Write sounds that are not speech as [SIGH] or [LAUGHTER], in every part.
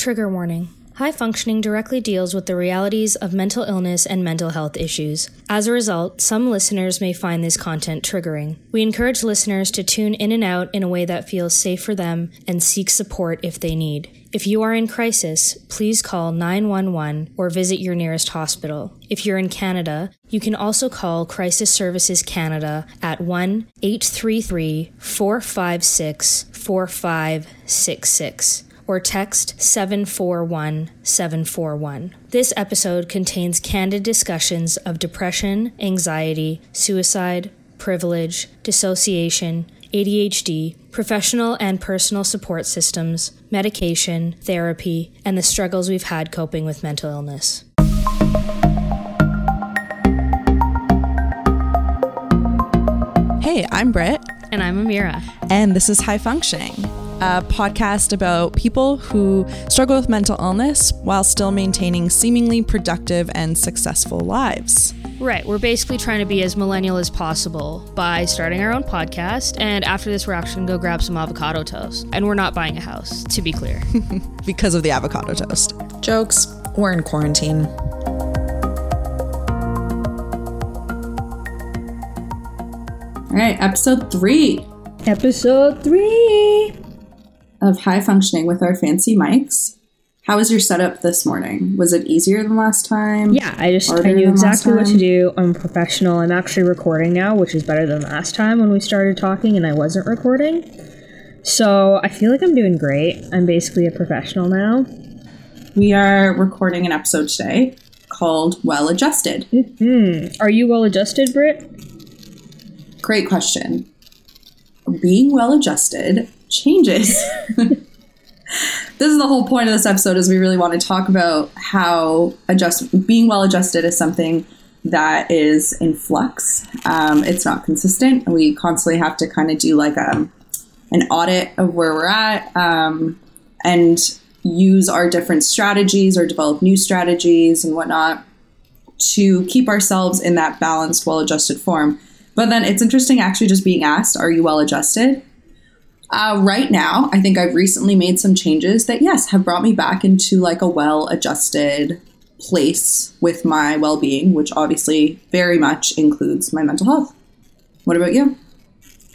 Trigger warning. High functioning directly deals with the realities of mental illness and mental health issues. As a result, some listeners may find this content triggering. We encourage listeners to tune in and out in a way that feels safe for them and seek support if they need. If you are in crisis, please call 911 or visit your nearest hospital. If you're in Canada, you can also call Crisis Services Canada at 1 833 456 4566 or text 741 741. This episode contains candid discussions of depression, anxiety, suicide, privilege, dissociation, ADHD, professional and personal support systems, medication, therapy, and the struggles we've had coping with mental illness. Hey, I'm Britt. And I'm Ameera. And this is High Functioning, a podcast about people who struggle with mental illness while still maintaining seemingly productive and successful lives. Right. We're basically trying to be as millennial as possible by starting our own podcast. And after this, we're actually going to go grab some avocado toast. And we're not buying a house, to be clear. [LAUGHS] because of the avocado toast. Jokes. We're in quarantine. All right, episode three. Episode three of high functioning with our fancy mics. How was your setup this morning? Was it easier than last time? Yeah, I just I knew exactly what to do. I'm professional. I'm actually recording now, which is better than last time when we started talking and I wasn't recording. So I feel like I'm doing great. I'm basically a professional now. We are recording an episode today called Well Adjusted. Mm-hmm. Are you well adjusted, Britt? Great question. Being well adjusted changes. [LAUGHS] this is the whole point of this episode is we really want to talk about how adjust being well adjusted is something that is in flux. Um, it's not consistent. and We constantly have to kind of do like a, um, an audit of where we're at um, and use our different strategies or develop new strategies and whatnot to keep ourselves in that balanced, well adjusted form. But then it's interesting actually just being asked, are you well adjusted? Uh, right now, I think I've recently made some changes that, yes, have brought me back into like a well adjusted place with my well being, which obviously very much includes my mental health. What about you?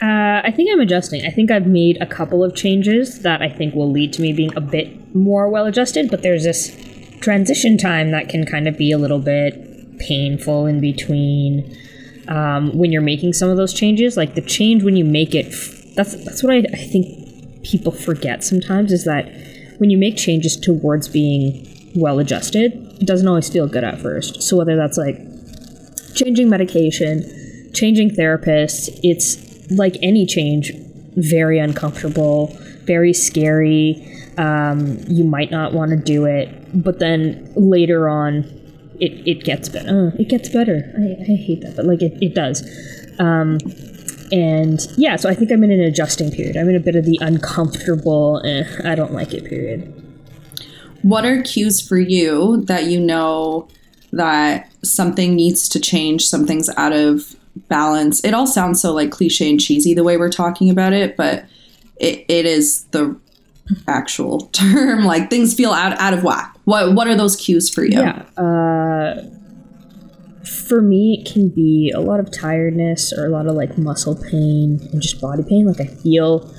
Uh, I think I'm adjusting. I think I've made a couple of changes that I think will lead to me being a bit more well adjusted, but there's this transition time that can kind of be a little bit painful in between um, when you're making some of those changes. Like the change when you make it, that's that's what I, I think people forget sometimes is that when you make changes towards being well adjusted, it doesn't always feel good at first. So whether that's like changing medication, changing therapists, it's like any change, very uncomfortable, very scary. Um, you might not want to do it, but then later on, it, it gets better. Uh, it gets better. I, I hate that, but like it, it does. Um, and yeah, so I think I'm in an adjusting period. I'm in a bit of the uncomfortable, eh, I don't like it period. What are cues for you that you know that something needs to change, something's out of balance? It all sounds so like cliche and cheesy the way we're talking about it, but it, it is the actual [LAUGHS] term. Like things feel out out of whack. What what are those cues for you? Yeah. Uh, for me, it can be a lot of tiredness or a lot of like muscle pain and just body pain. Like I feel,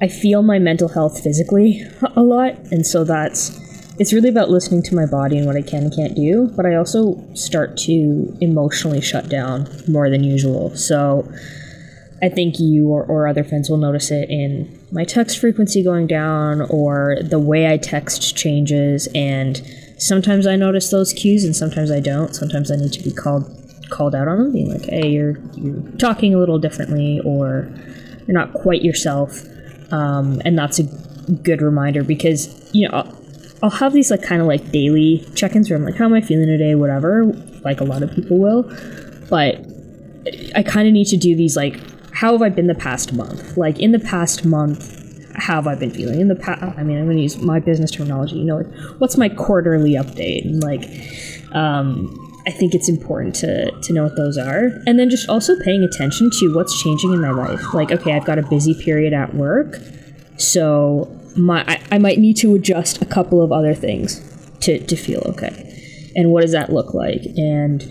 I feel my mental health physically [LAUGHS] a lot, and so that's it's really about listening to my body and what I can and can't do. But I also start to emotionally shut down more than usual. So I think you or, or other friends will notice it in my text frequency going down or the way I text changes. And sometimes I notice those cues and sometimes I don't. Sometimes I need to be called called out on them, being like, hey, you're, you're talking a little differently or you're not quite yourself. Um, and that's a good reminder because, you know, I'll, I'll have these like kind of like daily check-ins where I'm like, how am I feeling today? Whatever, like a lot of people will. But I kind of need to do these like how have I been the past month? Like in the past month, have I been feeling? In the past, I mean, I'm going to use my business terminology. You know, like what's my quarterly update? And like, um, I think it's important to to know what those are, and then just also paying attention to what's changing in my life. Like, okay, I've got a busy period at work, so my I, I might need to adjust a couple of other things to, to feel okay. And what does that look like? And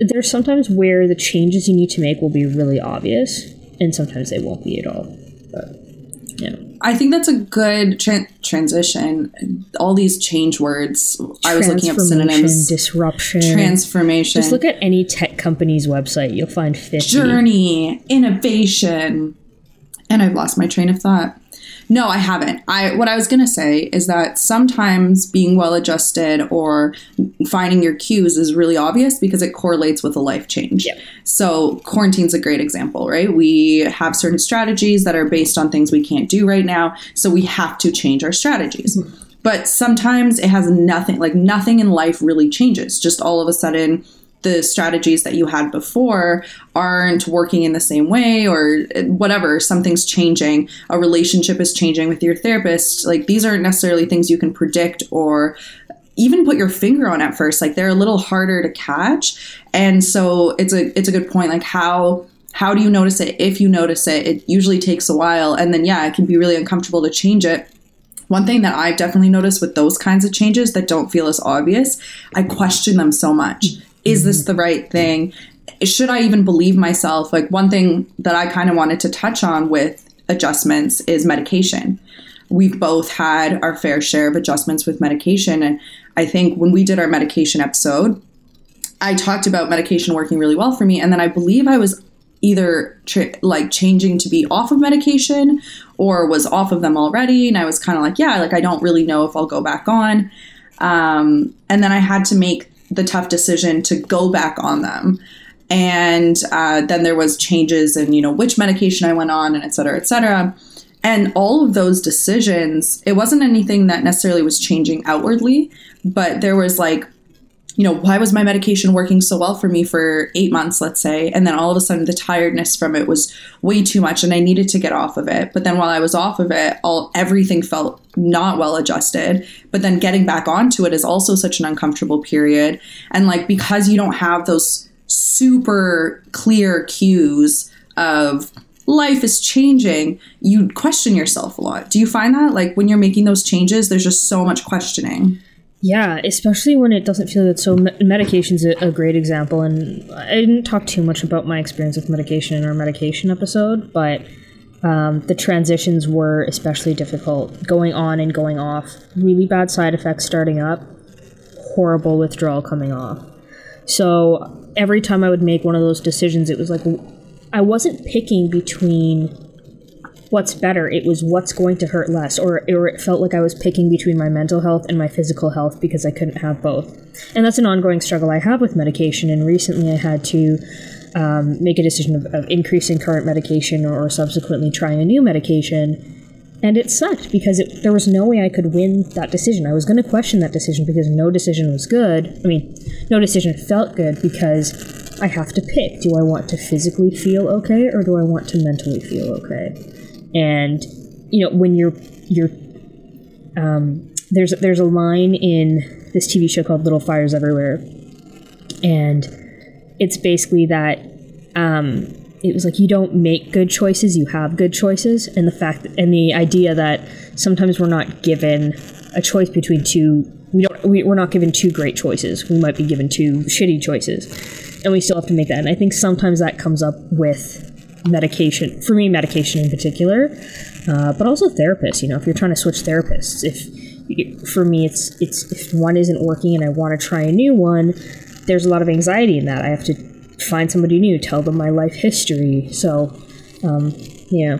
there's sometimes where the changes you need to make will be really obvious, and sometimes they won't be at all. But yeah. I think that's a good tra- transition. All these change words. I was looking up synonyms. disruption. Transformation. Just look at any tech company's website. You'll find 50. journey, innovation. And I've lost my train of thought. No, I haven't. I what I was gonna say is that sometimes being well adjusted or finding your cues is really obvious because it correlates with a life change. Yep. So quarantine's a great example, right? We have certain strategies that are based on things we can't do right now, so we have to change our strategies. Mm-hmm. But sometimes it has nothing like nothing in life really changes. Just all of a sudden the strategies that you had before aren't working in the same way or whatever something's changing a relationship is changing with your therapist like these aren't necessarily things you can predict or even put your finger on at first like they're a little harder to catch. And so it's a it's a good point like how how do you notice it if you notice it? It usually takes a while and then yeah it can be really uncomfortable to change it. One thing that I've definitely noticed with those kinds of changes that don't feel as obvious, I question them so much. Is this the right thing? Should I even believe myself? Like, one thing that I kind of wanted to touch on with adjustments is medication. We've both had our fair share of adjustments with medication. And I think when we did our medication episode, I talked about medication working really well for me. And then I believe I was either tr- like changing to be off of medication or was off of them already. And I was kind of like, yeah, like I don't really know if I'll go back on. Um, and then I had to make the tough decision to go back on them. And uh, then there was changes in, you know, which medication I went on and et cetera, et cetera. And all of those decisions, it wasn't anything that necessarily was changing outwardly, but there was like you know, why was my medication working so well for me for eight months, let's say? And then all of a sudden the tiredness from it was way too much and I needed to get off of it. But then while I was off of it, all everything felt not well adjusted. But then getting back onto it is also such an uncomfortable period. And like because you don't have those super clear cues of life is changing, you question yourself a lot. Do you find that? Like when you're making those changes, there's just so much questioning. Yeah, especially when it doesn't feel good. So me- medication's a, a great example, and I didn't talk too much about my experience with medication in our medication episode, but um, the transitions were especially difficult. Going on and going off, really bad side effects starting up, horrible withdrawal coming off. So every time I would make one of those decisions, it was like I wasn't picking between what's better. It was what's going to hurt less, or, or it felt like I was picking between my mental health and my physical health because I couldn't have both. And that's an ongoing struggle I have with medication. And recently I had to um, make a decision of, of increasing current medication or subsequently trying a new medication. And it sucked because it, there was no way I could win that decision. I was going to question that decision because no decision was good. I mean, no decision felt good because I have to pick. Do I want to physically feel okay or do I want to mentally feel okay? And you know when you're you're um, there's there's a line in this TV show called Little Fires Everywhere, and it's basically that um, it was like you don't make good choices, you have good choices, and the fact and the idea that sometimes we're not given a choice between two. We don't. We, we're not given two great choices. We might be given two shitty choices, and we still have to make that. And I think sometimes that comes up with medication for me medication in particular uh, but also therapists you know if you're trying to switch therapists if for me it's it's if one isn't working and i want to try a new one there's a lot of anxiety in that i have to find somebody new tell them my life history so um, yeah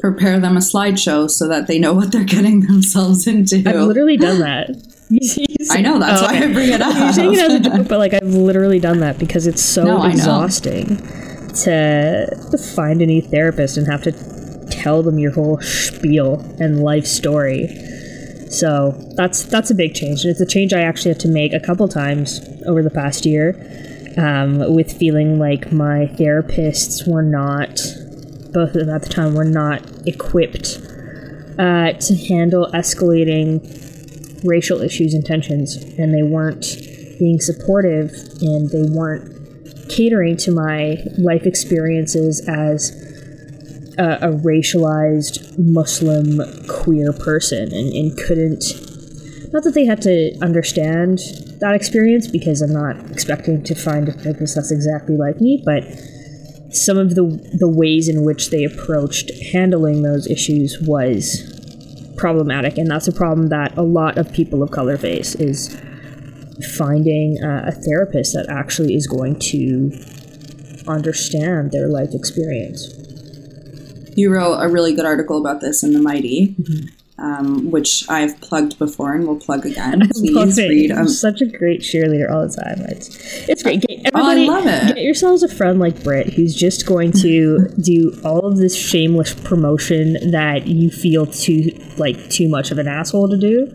Prepare them a slideshow so that they know what they're getting [LAUGHS] themselves into. i've literally done that [LAUGHS] [LAUGHS] I know that's Oh, why okay. I bring it up. You're saying it as a joke, but like I've literally done that because it's so No, exhausting to find a new therapist and have to tell them your whole spiel and life story. So that's that's a big change, and it's a change I actually had to make a couple times over the past year, um, with feeling like my therapists were not, both of them at the time, were not equipped uh, to handle escalating racial issues and tensions, and they weren't being supportive, and they weren't catering to my life experiences as a, a racialized Muslim queer person and, and couldn't. Not that they had to understand that experience because I'm not expecting to find a therapist that's exactly like me, but some of the the ways in which they approached handling those issues was problematic, and that's a problem that a lot of people of color face is finding uh, a therapist that actually is going to understand their life experience. You wrote a really good article about this in the Mighty, um, which I've plugged before and will plug again. [LAUGHS] Please read. I'm Um, such a great cheerleader all the time. It's it's great. Get, Oh, I love it. Get yourselves a friend like Britt who's just going to [LAUGHS] do all of this shameless promotion that you feel too like too much of an asshole to do.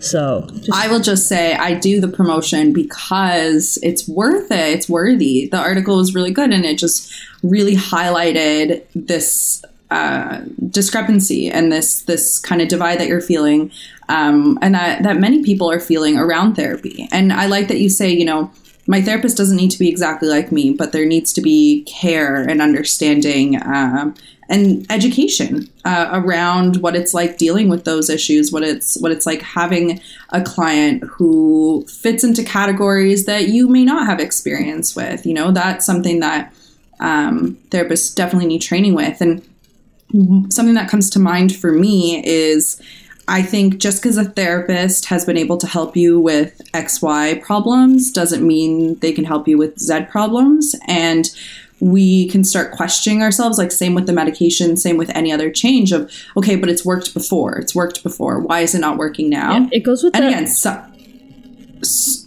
So just I will just say I do the promotion because it's worth it. It's worthy. The article was really good and it just really highlighted this uh, discrepancy and this this kind of divide that you're feeling, um, and that that many people are feeling around therapy. And I like that you say, you know, my therapist doesn't need to be exactly like me, but there needs to be care and understanding um, and education uh, around what it's like dealing with those issues, what it's what it's like having a client who fits into categories that you may not have experience with. You know, that's something that um, therapists definitely need training with, and something that comes to mind for me is I think just because a therapist has been able to help you with XY problems doesn't mean they can help you with Z problems. And we can start questioning ourselves, like, same with the medication, same with any other change of, okay, but it's worked before. It's worked before. Why is it not working now? it goes with and that. again, so,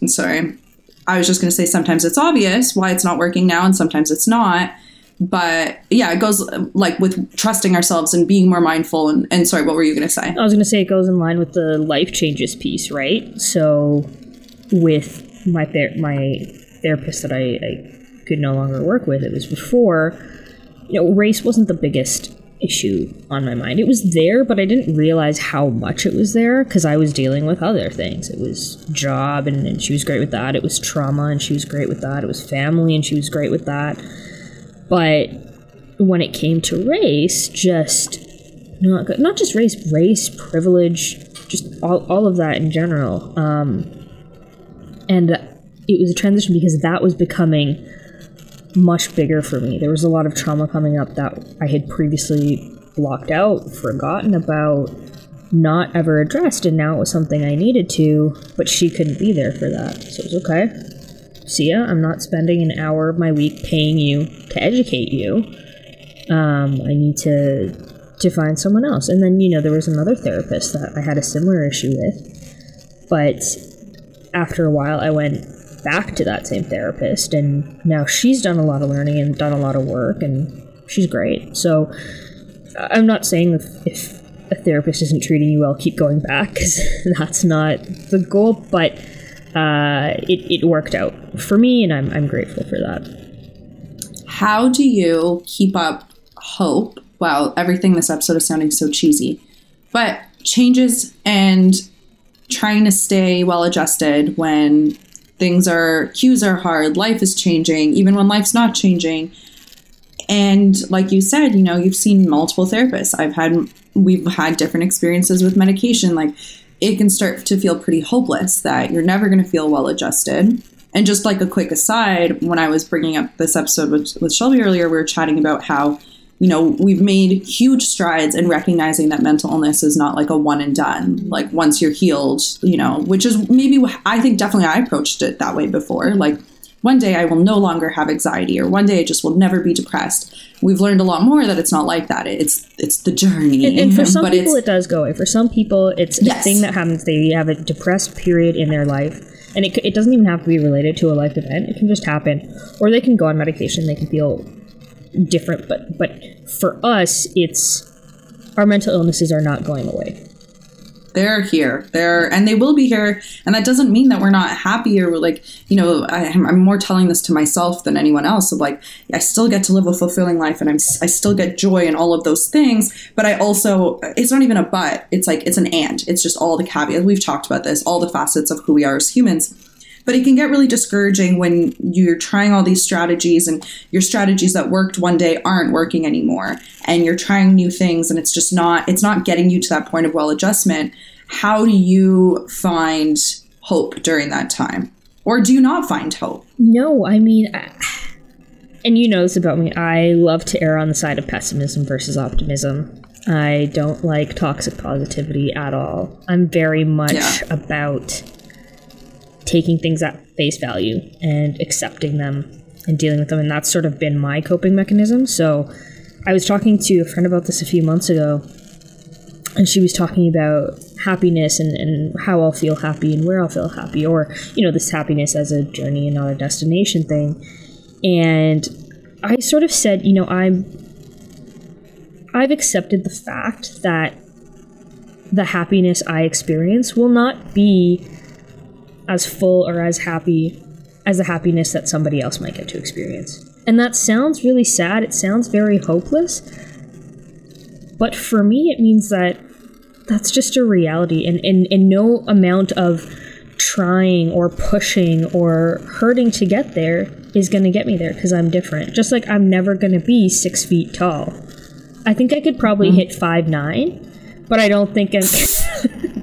sorry. I was just going to say sometimes it's obvious why it's not working now, and sometimes it's not. But yeah, it goes like with trusting ourselves and being more mindful. And, and sorry, what were you going to say? I was going to say it goes in line with the life changes piece, right? So, with my ther- my therapist that I, I could no longer work with, it was before. You know, race wasn't the biggest issue on my mind. It was there, but I didn't realize how much it was there because I was dealing with other things. It was job, and, and she was great with that. It was trauma, and she was great with that. It was family, and she was great with that. But when it came to race, just not good. Not just race, race, privilege, just all, all of that in general. Um, and it was a transition because that was becoming much bigger for me. There was a lot of trauma coming up that I had previously blocked out, forgotten about, not ever addressed, and now it was something I needed to, but she couldn't be there for that. So it was okay. See ya. I'm not spending an hour of my week paying you to educate you. Um, I need to to find someone else. And then, you know, there was another therapist that I had a similar issue with. But after a while, I went back to that same therapist, and now she's done a lot of learning and done a lot of work, and she's great. So I'm not saying if, if a therapist isn't treating you well, keep going back, because [LAUGHS] that's not the goal, but uh, it, it worked out for me, and I'm, I'm grateful for that. How do you keep up hope? well everything this episode is sounding so cheesy, but changes and trying to stay well adjusted when things are cues are hard, life is changing, even when life's not changing. And like you said, you know, you've seen multiple therapists. I've had we've had different experiences with medication. Like it can start to feel pretty hopeless that you're never going to feel well adjusted. And just like a quick aside, when I was bringing up this episode with, with Shelby earlier, we were chatting about how, you know, we've made huge strides in recognizing that mental illness is not like a one and done. Like once you're healed, you know, which is maybe I think definitely I approached it that way before. Like one day I will no longer have anxiety, or one day I just will never be depressed. We've learned a lot more that it's not like that. It's it's the journey. And, and for some people, it does go away. For some people, it's a thing that happens. They have a depressed period in their life, and it, it doesn't even have to be related to a life event. It can just happen, or they can go on medication. They can feel different. But but for us, it's our mental illnesses are not going away. they're here. They're and they will be here. And that doesn't mean that we're not happy or we're like you know I, i'm more telling this to myself than anyone else of like i still get to live a fulfilling life and i'm I still get joy and all of those things. But i also it's not even a but. It's like it's an and. It's just all the caveats. We've talked about this all the facets of who we are as humans but it can get really discouraging when you're trying all these strategies and your strategies that worked one day aren't working anymore and you're trying new things and it's just not it's not getting you to that point of well adjustment how do you find hope during that time or do you not find hope No, I mean, I, and you know this about me. I love to err on the side of pessimism versus optimism. I don't like toxic positivity at all. I'm very much Yeah. about taking things at face value and accepting them and dealing with them. And that's sort of been my coping mechanism. So I was talking to a friend about this a few months ago, and she was talking about happiness and, and how I'll feel happy and where I'll feel happy, or, you know, this happiness as a journey and not a destination thing. And I sort of said, you know, I'm I've accepted the fact that the happiness I experience will not be as full or as happy as the happiness that somebody else might get to experience. And that sounds really sad. It sounds very hopeless. But for me, it means that that's just a reality. And, and, and no amount of trying or pushing or hurting to get there is going to get me there because I'm different. Just like I'm never going to be six feet tall. I think I could probably mm-hmm. hit five nine, but I don't think I'm. [LAUGHS] [LAUGHS]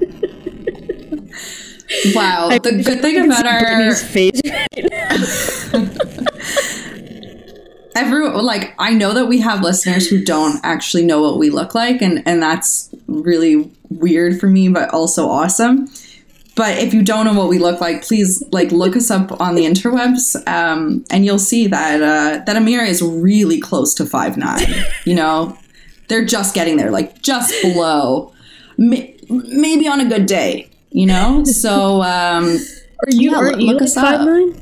wow. The good thing about our face. [LAUGHS] everyone like i know that we have listeners who don't actually know what we look like and and that's really weird for me but also awesome. But if you don't know what we look like please like look us up on the interwebs um, and you'll see that uh, that ameera is really close to five nine you know? They're just getting there like just below. May- maybe on a good day you know [LAUGHS] so um Are you Yeah, aren't look- you look like us up. five nine?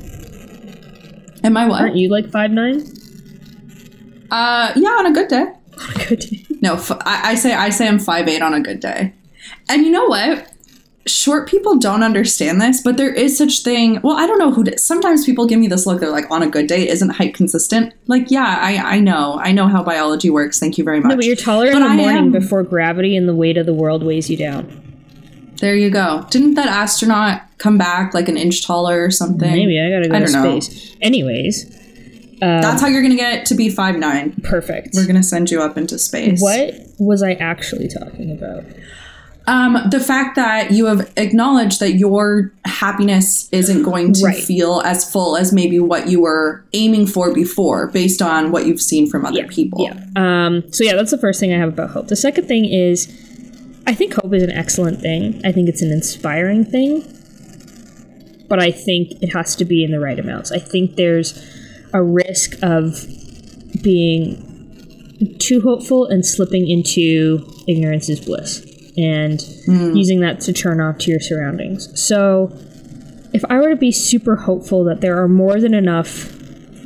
am i what Aren't you like five nine? uh yeah on a good day [LAUGHS] On a Good. Day. No, f- I, I say I say I'm five eight on a good day. And you know what? Short people don't understand this, but there is such thing. Well, I don't know who. Does. Sometimes people give me this look. They're like, "On a good day, isn't height consistent?" Like, yeah, I I know, I know how biology works. Thank you very much. No, but you're taller but in the morning am- before gravity and the weight of the world weighs you down. There you go. Didn't that astronaut come back like an inch taller or something? Maybe I gotta go I to don't know. space. Anyways, That's how you're gonna get to be five nine. perfect. We're gonna send you up into space. What was I actually talking about? Um, the fact that you have acknowledged that your happiness isn't going to Right. feel as full as maybe what you were aiming for before, based on what you've seen from other people. Yeah. Um, so yeah, that's the first thing I have about hope. The second thing is, I think hope is an excellent thing. I think it's an inspiring thing, but I think it has to be in the right amounts. I think there's a risk of being too hopeful and slipping into ignorance is bliss and using that to turn off to your surroundings. So if I were to be super hopeful that there are more than enough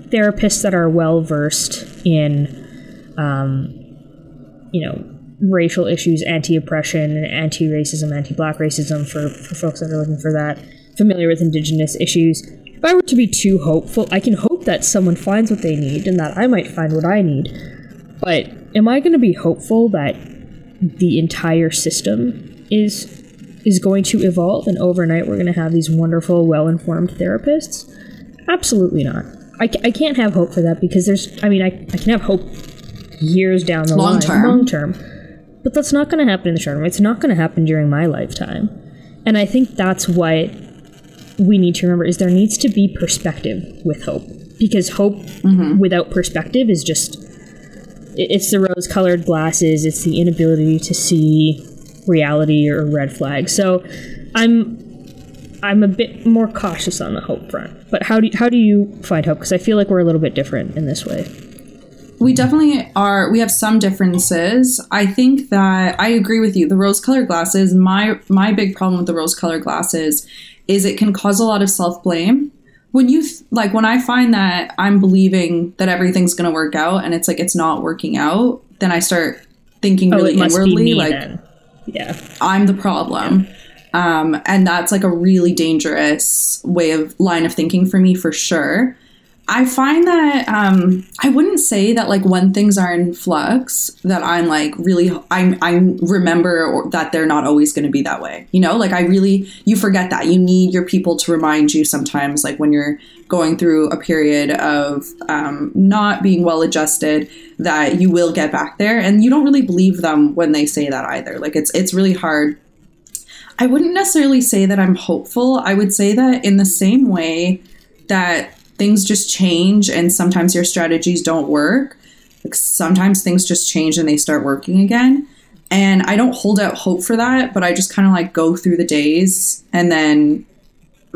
therapists that are well versed in um, you know, racial issues, anti-oppression, anti-racism, anti-black racism for, for folks that are looking for that, familiar with indigenous issues. If I were to be too hopeful, I can hope that someone finds what they need and that I might find what I need. But am I going to be hopeful that the entire system is is going to evolve and overnight we're going to have these wonderful, well-informed therapists? Absolutely not. I, I can't have hope for that because there's, I mean, I, I can have hope years down the Long line, term. long term. But that's not going to happen in the short term. It's not going to happen during my lifetime. And I think that's what we need to remember is there needs to be perspective with hope. Because hope mm-hmm. without perspective is just it's the rose colored glasses. It's the inability to see reality or red flags so i'm i'm a bit more cautious on the hope front. But how do you, how do you find hope? Because i feel like we're a little bit different in this way We definitely are. We have some differences. I think that I agree with you. The rose-colored glasses. My my big problem with the rose-colored glasses is it can cause a lot of self-blame. When you th- like when I find that I'm believing that everything's going to work out and it's like it's not working out, then I start thinking oh really it must be inwardly like then yeah I'm the problem. Um, and that's like a really dangerous way of line of thinking for me for sure. I find that um, I wouldn't say that like when things are in flux that I'm like really I I remember or, that they're not always going to be that way. You know, like I really you forget that you need your people to remind you sometimes, like when you're going through a period of um, not being well adjusted, that you will get back there, and you don't really believe them when they say that either. Like it's it's really hard. I wouldn't necessarily say that I'm hopeful. I would say that in the same way that things just change and sometimes your strategies don't work. Like sometimes things just change and they start working again. And I don't hold out hope for that, but I just kind of like go through the days and then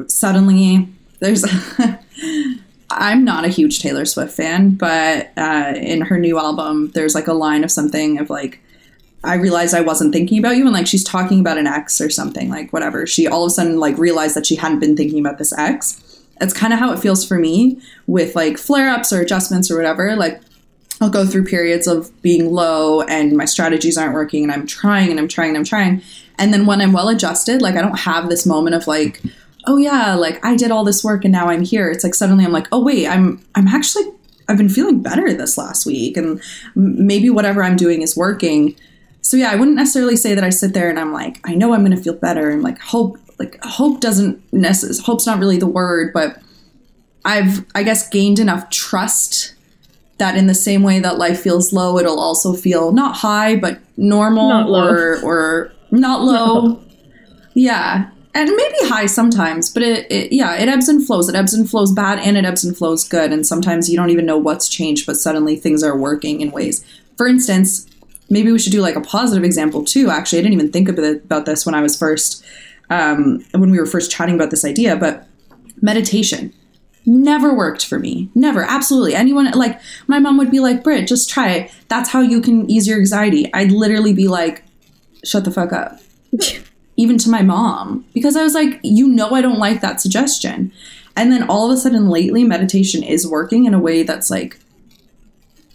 suddenly there's [LAUGHS] I'm not a huge Taylor Swift fan, but uh, in her new album, there's like a line of something of like, I realized I wasn't thinking about you, and like she's talking about an ex or something, like whatever. She all of a sudden like realized that she hadn't been thinking about this ex, it's kind of how it feels for me with like flare ups or adjustments or whatever. Like, I'll go through periods of being low and my strategies aren't working and I'm trying and I'm trying and I'm trying. And then when I'm well adjusted, like, I don't have this moment of like, oh yeah, like I did all this work and now I'm here. It's like suddenly I'm like, oh wait, I'm I'm actually I've been feeling better this last week and maybe whatever I'm doing is working. So yeah, I wouldn't necessarily say that I sit there and I'm like, I know I'm going to feel better and like hope like hope doesn't necessarily hope's not really the word, but I've I guess gained enough trust that in the same way that life feels low, it'll also feel not high but normal Not or or not low. Yeah. And maybe high sometimes, but it, it yeah, it ebbs and flows. It ebbs and flows bad and it ebbs and flows good. And sometimes you don't even know what's changed, but suddenly things are working in ways. For instance, maybe we should do like a positive example too. Actually, I didn't even think about, about this when I was first um, when we were first chatting about this idea, but meditation never worked for me. Never. Absolutely. Anyone like my mom would be like, Britt, just try it. That's how you can ease your anxiety. I'd literally be like, shut the fuck up. [LAUGHS] Even to my mom. Because I was like, you know I don't like that suggestion. And then all of a sudden lately meditation is working in a way that's like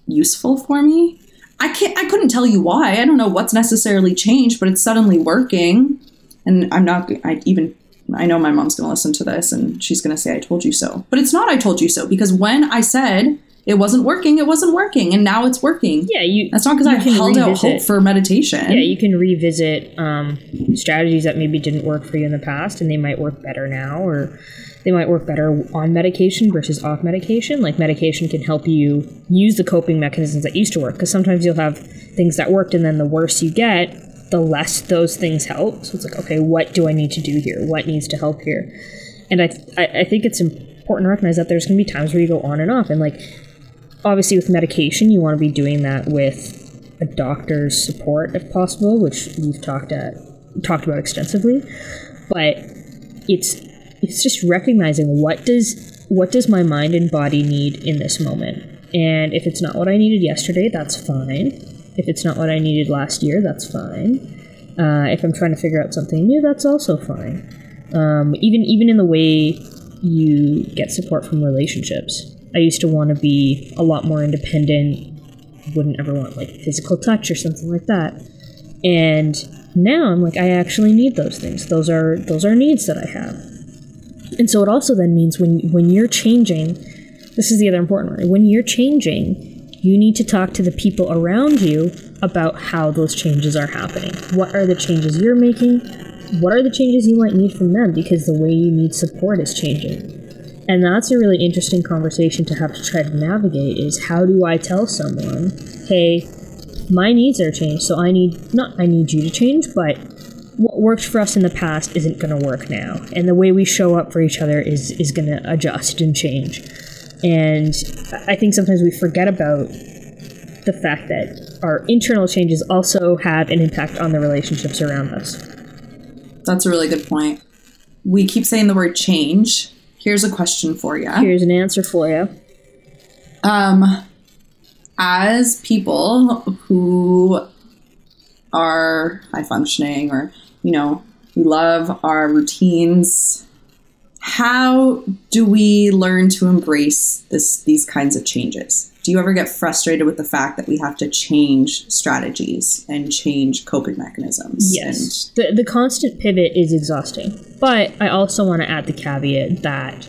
useful for me. I can't I couldn't tell you why. I don't know what's necessarily changed, but it's suddenly working. And I'm not I even I know my mom's going to listen to this and she's going to say I told you so. But it's not I told you so because when I said it wasn't working, it wasn't working and now it's working. Yeah, you. That's not because I held out hope for meditation. Yeah, you can revisit um, strategies that maybe didn't work for you in the past, and they might work better now, or they might work better on medication versus off medication. Like medication can help you use the coping mechanisms that used to work, because sometimes you'll have things that worked, and then the worse you get, the less those things help. So it's like, okay, what do I need to do here? What needs to help here? And I, I, think it's important to recognize that there's going to be times where you go on and off, and like obviously with medication you want to be doing that with a doctor's support if possible which we've talked at talked about extensively but it's it's just recognizing what does what does my mind and body need in this moment and if it's not what i needed yesterday that's fine if it's not what i needed last year that's fine uh, if i'm trying to figure out something new that's also fine um, even even in the way you get support from relationships I used to want to be a lot more independent, wouldn't ever want like physical touch or something like that. And now I'm like I actually need those things. Those are those are needs that I have. And so it also then means when when you're changing, this is the other important one. When you're changing, you need to talk to the people around you about how those changes are happening. What are the changes you're making? What are the changes you might need from them because the way you need support is changing. And that's a really interesting conversation to have to try to navigate is how do I tell someone, hey, my needs are changed, so I need not I need you to change, but what worked for us in the past isn't going to work now, and the way we show up for each other is is going to adjust and change. And I think sometimes we forget about the fact that our internal changes also have an impact on the relationships around us. That's a really good point. We keep saying the word change. Here's a question for you. Here's an answer for you. Um, as people who are high functioning or, you know, we love our routines, how do we learn to embrace this these kinds of changes? Do you ever get frustrated with the fact that we have to change strategies and change coping mechanisms? Yes. The, the constant pivot is exhausting. But I also want to add the caveat that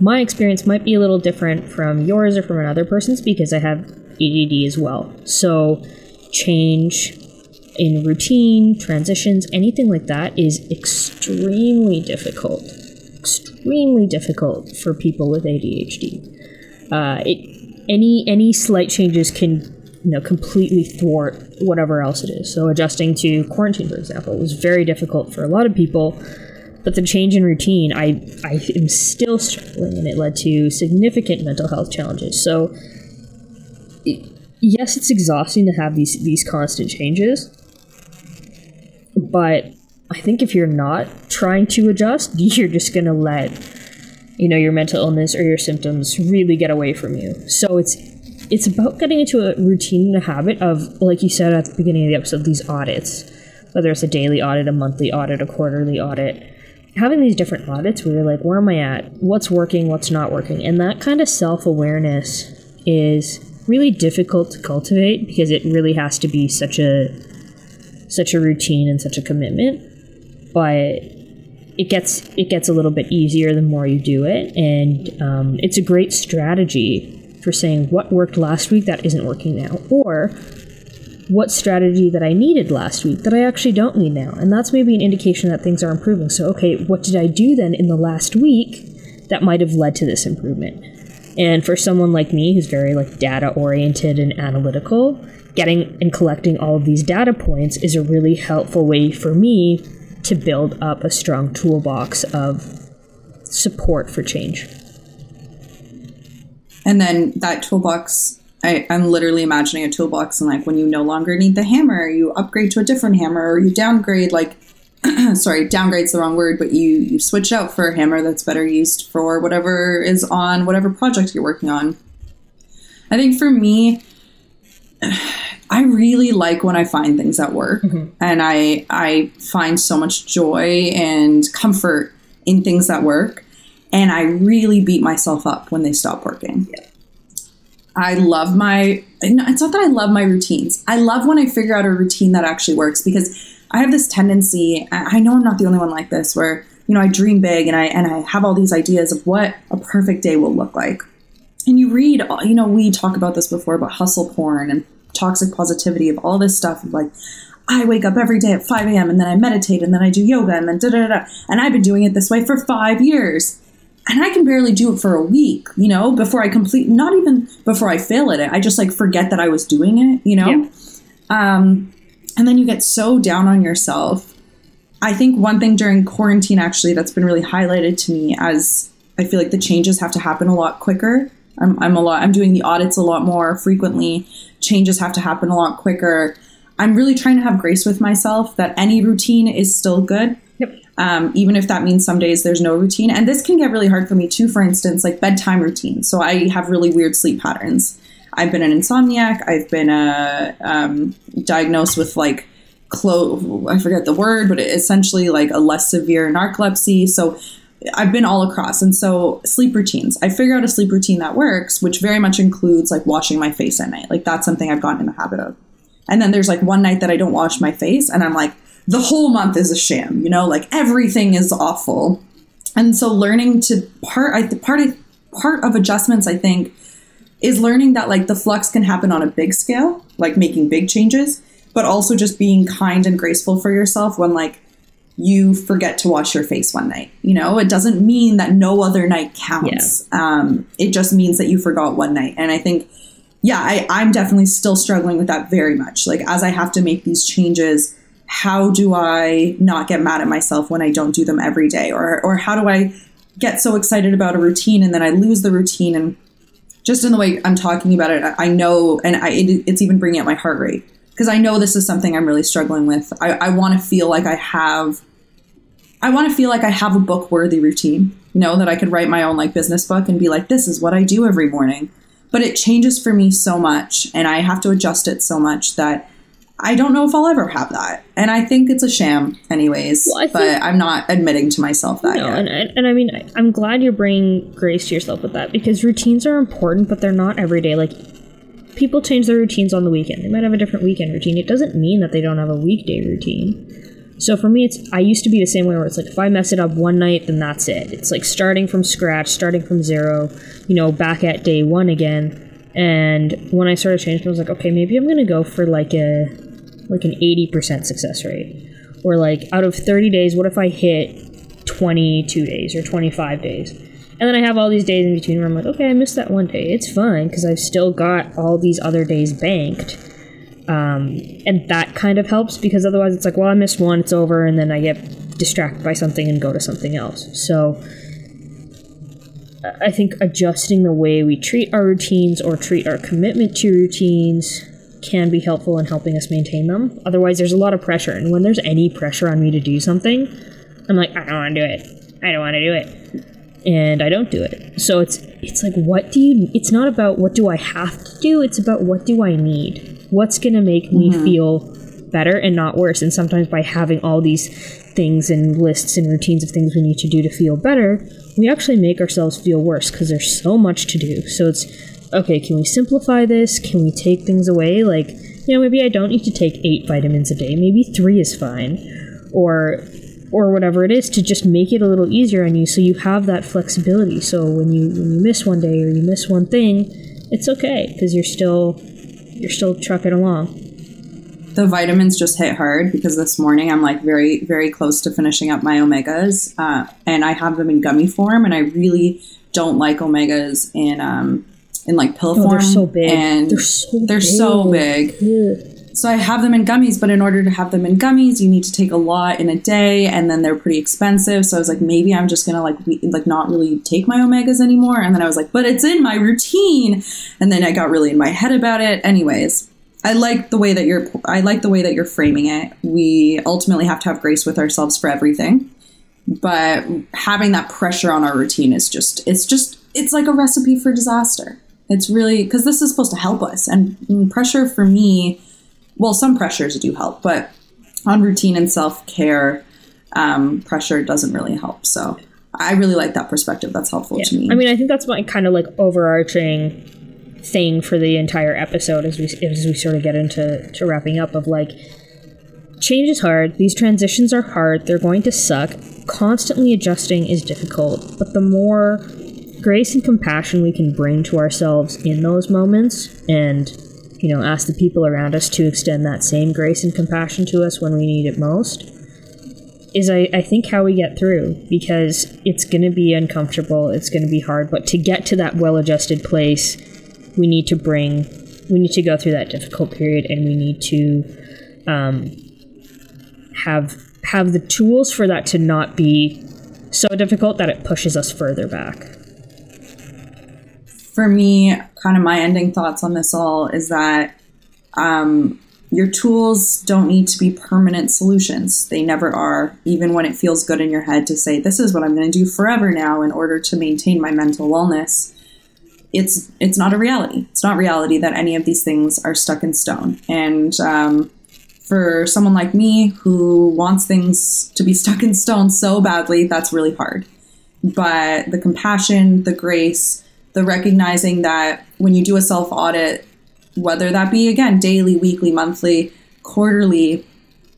my experience might be a little different from yours or from another person's because I have ADD as well. So, change in routine, transitions, anything like that is extremely difficult. Extremely difficult for people with ADHD. Uh, it any any slight changes can you know completely thwart whatever else it is. So adjusting to quarantine, for example, was very difficult for a lot of people. But the change in routine, I I am still struggling, and it led to significant mental health challenges. So yes, it's exhausting to have these these constant changes, but I think if you're not trying to adjust, [LAUGHS] you're just going to let you know your mental illness or your symptoms really get away from you. So it's it's about getting into a routine and a habit of like you said at the beginning of the episode these audits, whether it's a daily audit, a monthly audit, a quarterly audit. Having these different audits where you're like, where am I at? What's working? What's not working? And that kind of self awareness is really difficult to cultivate because it really has to be such a such a routine and such a commitment. But it gets it gets a little bit easier the more you do it, and um, it's a great strategy for saying what worked last week that isn't working now, or what strategy that I needed last week that I actually don't need now, and that's maybe an indication that things are improving. So, okay, what did I do then in the last week that might have led to this improvement? And for someone like me who's very like data oriented and analytical, getting and collecting all of these data points is a really helpful way for me to build up a strong toolbox of support for change. And then that toolbox, I, I'm literally imagining a toolbox and like when you no longer need the hammer, you upgrade to a different hammer or you downgrade like [CLEARS THROAT] sorry, downgrade's the wrong word, but you you switch out for a hammer that's better used for whatever is on whatever project you're working on. I think for me, I really like when I find things that work, mm-hmm. and I I find so much joy and comfort in things that work, and I really beat myself up when they stop working. Yeah. I love my. It's not that I love my routines. I love when I figure out a routine that actually works because I have this tendency, I know I'm not the only one like this, where, you know, I dream big and I and I have all these ideas of what a perfect day will look like. And you read, you know, we talk about this before about hustle porn and toxic positivity of all this stuff of like, I wake up every day at 5 a.m. and then I meditate and then I do yoga and then da da da. And I've been doing it this way for five years. And I can barely do it for a week, you know, before I complete, not even before I fail at it. I just like forget that I was doing it, you know? Yeah. Um, and then you get so down on yourself. I think one thing during quarantine actually that's been really highlighted to me as I feel like the changes have to happen a lot quicker. I'm, I'm a lot I'm doing the audits a lot more frequently. Changes have to happen a lot quicker. I'm really trying to have grace with myself that any routine is still good. Yep. Um, even if that means some days there's no routine. And this can get really hard for me too, for instance, like bedtime routine. So I have really weird sleep patterns. I've been an insomniac. I've been uh, um, diagnosed with like clo- I forget the word, but essentially like a less severe narcolepsy. So I've been all across. And so sleep routines. I figure out a sleep routine that works, which very much includes like washing my face at night. Like that's something I've gotten in the habit of. And then there's like one night that I don't wash my face and I'm like, the whole month is a sham, you know, like everything is awful. And so learning to part I part part of adjustments, I think, is learning that like the flux can happen on a big scale, like making big changes, but also just being kind and graceful for yourself when like you forget to wash your face one night. You know, it doesn't mean that no other night counts. Yeah. Um, it just means that you forgot one night. And I think, yeah, I, I'm definitely still struggling with that very much. Like as I have to make these changes, how do I not get mad at myself when I don't do them every day? Or or how do I get so excited about a routine and then I lose the routine and just in the way I'm talking about it, I know, and I, it, it's even bringing up my heart rate because I know this is something I'm really struggling with. I, I want to feel like I have, I want to feel like I have a book worthy routine, you know, that I could write my own like business book and be like, this is what I do every morning. But it changes for me so much and I have to adjust it so much that I don't know if I'll ever have that. And I think it's a sham, anyways. Well, but I'm not admitting to myself that no, yet. And, and I mean, I'm glad you're bringing grace to yourself with that because routines are important, but they're not every day. Like, people change their routines on the weekend. They might have a different weekend routine. It doesn't mean that they don't have a weekday routine. So for me, it's I used to be the same way where it's like if I mess it up one night, then that's it. It's like starting from scratch, starting from zero, you know, back at day one again. And when I started changing, I was like, okay, maybe I'm gonna go for like a like an 80% success rate. Or like out of 30 days, what if I hit 22 days or 25 days? And then I have all these days in between where I'm like, okay, I missed that one day. It's fine because I've still got all these other days banked. Um, and that kind of helps because otherwise it's like, well, I missed one, it's over, and then I get distracted by something and go to something else. So I think adjusting the way we treat our routines or treat our commitment to routines can be helpful in helping us maintain them. Otherwise, there's a lot of pressure. And when there's any pressure on me to do something, I'm like, I don't want to do it. I don't want to do it. And I don't do it. So it's it's like what do you it's not about what do I have to do, it's about what do I need? What's going to make me mm-hmm. feel better and not worse? And sometimes by having all these things and lists and routines of things we need to do to feel better, we actually make ourselves feel worse because there's so much to do. So it's okay, can we simplify this? Can we take things away? Like, you know, maybe I don't need to take eight vitamins a day. Maybe three is fine. Or or whatever it is to just make it a little easier on you so you have that flexibility. So when you when you miss one day or you miss one thing, it's okay because you're still you're still trucking along. the vitamins just hit hard because this morning I'm like very, very close to finishing up my omegas, uh, and I have them in gummy form, and I really don't like omegas in um, in like pill Oh, form. they're so big. and They're so they're so big. Ugh. So I have them in gummies, but in order to have them in gummies, you need to take a lot in a day, and then they're pretty expensive. So I was like, maybe I'm just gonna like we, like not really take my omegas anymore. And then I was like, but it's in my routine. And then I got really in my head about it. Anyways, I like the way that you're. I like the way that you're framing it. We ultimately have to have grace with ourselves for everything, but having that pressure on our routine is just. It's just. It's like a recipe for disaster. It's really because this is supposed to help us, and pressure for me well, some pressures do help, but on routine and self care, um, pressure doesn't really help. So I really like that perspective. That's helpful to me. I mean, I think that's my kind of like overarching thing for the entire episode as we as we sort of get into to wrapping up of like change is hard. These transitions are hard. They're going to suck. Constantly adjusting is difficult, but the more grace and compassion we can bring to ourselves in those moments and you know ask the people around us to extend that same grace and compassion to us when we need it most is I, I think how we get through because it's going to be uncomfortable it's going to be hard but to get to that well adjusted place we need to bring we need to go through that difficult period and we need to um, have have the tools for that to not be so difficult that it pushes us further back for me, kind of my ending thoughts on this all is that um, your tools don't need to be permanent solutions. They never are, even when it feels good in your head to say, this is what I'm going to do forever now in order to maintain my mental wellness. It's it's not a reality. It's not reality that any of these things are stuck in stone. And um, for someone like me who wants things to be [LAUGHS] stuck in stone so badly, that's really hard. But the compassion, the grace, the recognizing that when you do a self audit, whether that be again daily, weekly, monthly, quarterly,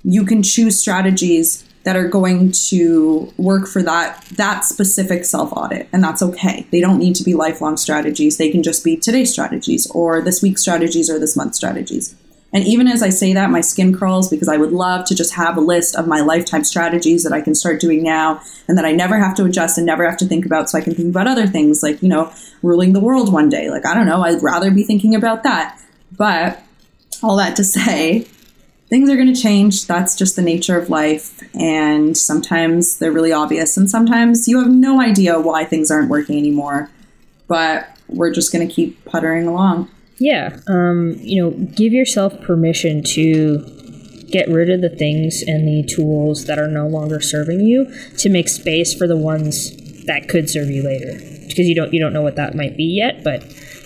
you can choose strategies that are going to work for that that specific self audit and that's okay. They don't need to be lifelong strategies. They can just be today's strategies or this week's strategies or this month's strategies. And even as I say that, my skin crawls because I would love to just have a list of my lifetime strategies that I can start doing now and that I never have to adjust and never have to think about so I can think about other things like, you know, ruling the world one day. Like, I don't know, I'd rather be thinking about that. But all that to say, things are going to change. That's just the nature of life. And sometimes they're really obvious, and sometimes you have no idea why things aren't working anymore. But we're just going to keep puttering along. Yeah, um, you know, give yourself permission to get rid of the things and the tools that are no longer serving you to make space for the ones that could serve you later. Because you don't you don't know what that might be yet, but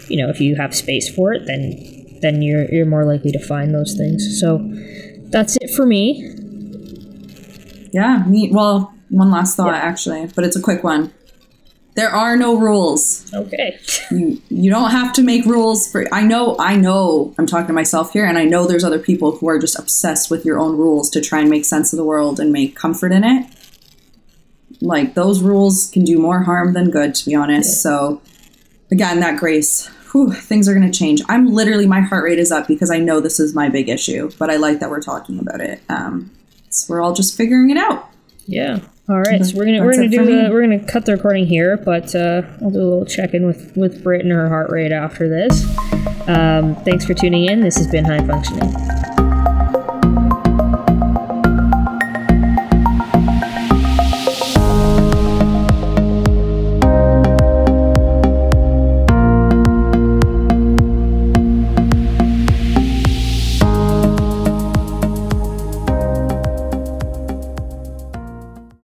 you know, if you have space for it, then then you're you're more likely to find those things. So that's it for me. Yeah, me. Well, one last thought Yeah. actually, but it's a quick one. There are no rules. Okay. You, you don't have to make rules for. I know, I know. I'm talking to myself here, and I know there's other people who are just obsessed with your own rules to try and make sense of the world and make comfort in it. Like those rules can do more harm than good, to be honest. So, again, that grace. Whew, things are going to change. I'm literally my heart rate is up because I know this is my big issue, but I like that we're talking about it. Um, so we're all just figuring it out. Yeah. All right. So we're gonna we're gonna do uh, we're gonna cut the recording here, but uh, I'll do a little check in with with Britt and her heart rate after this. Um, thanks for tuning in. This has been High Functioning.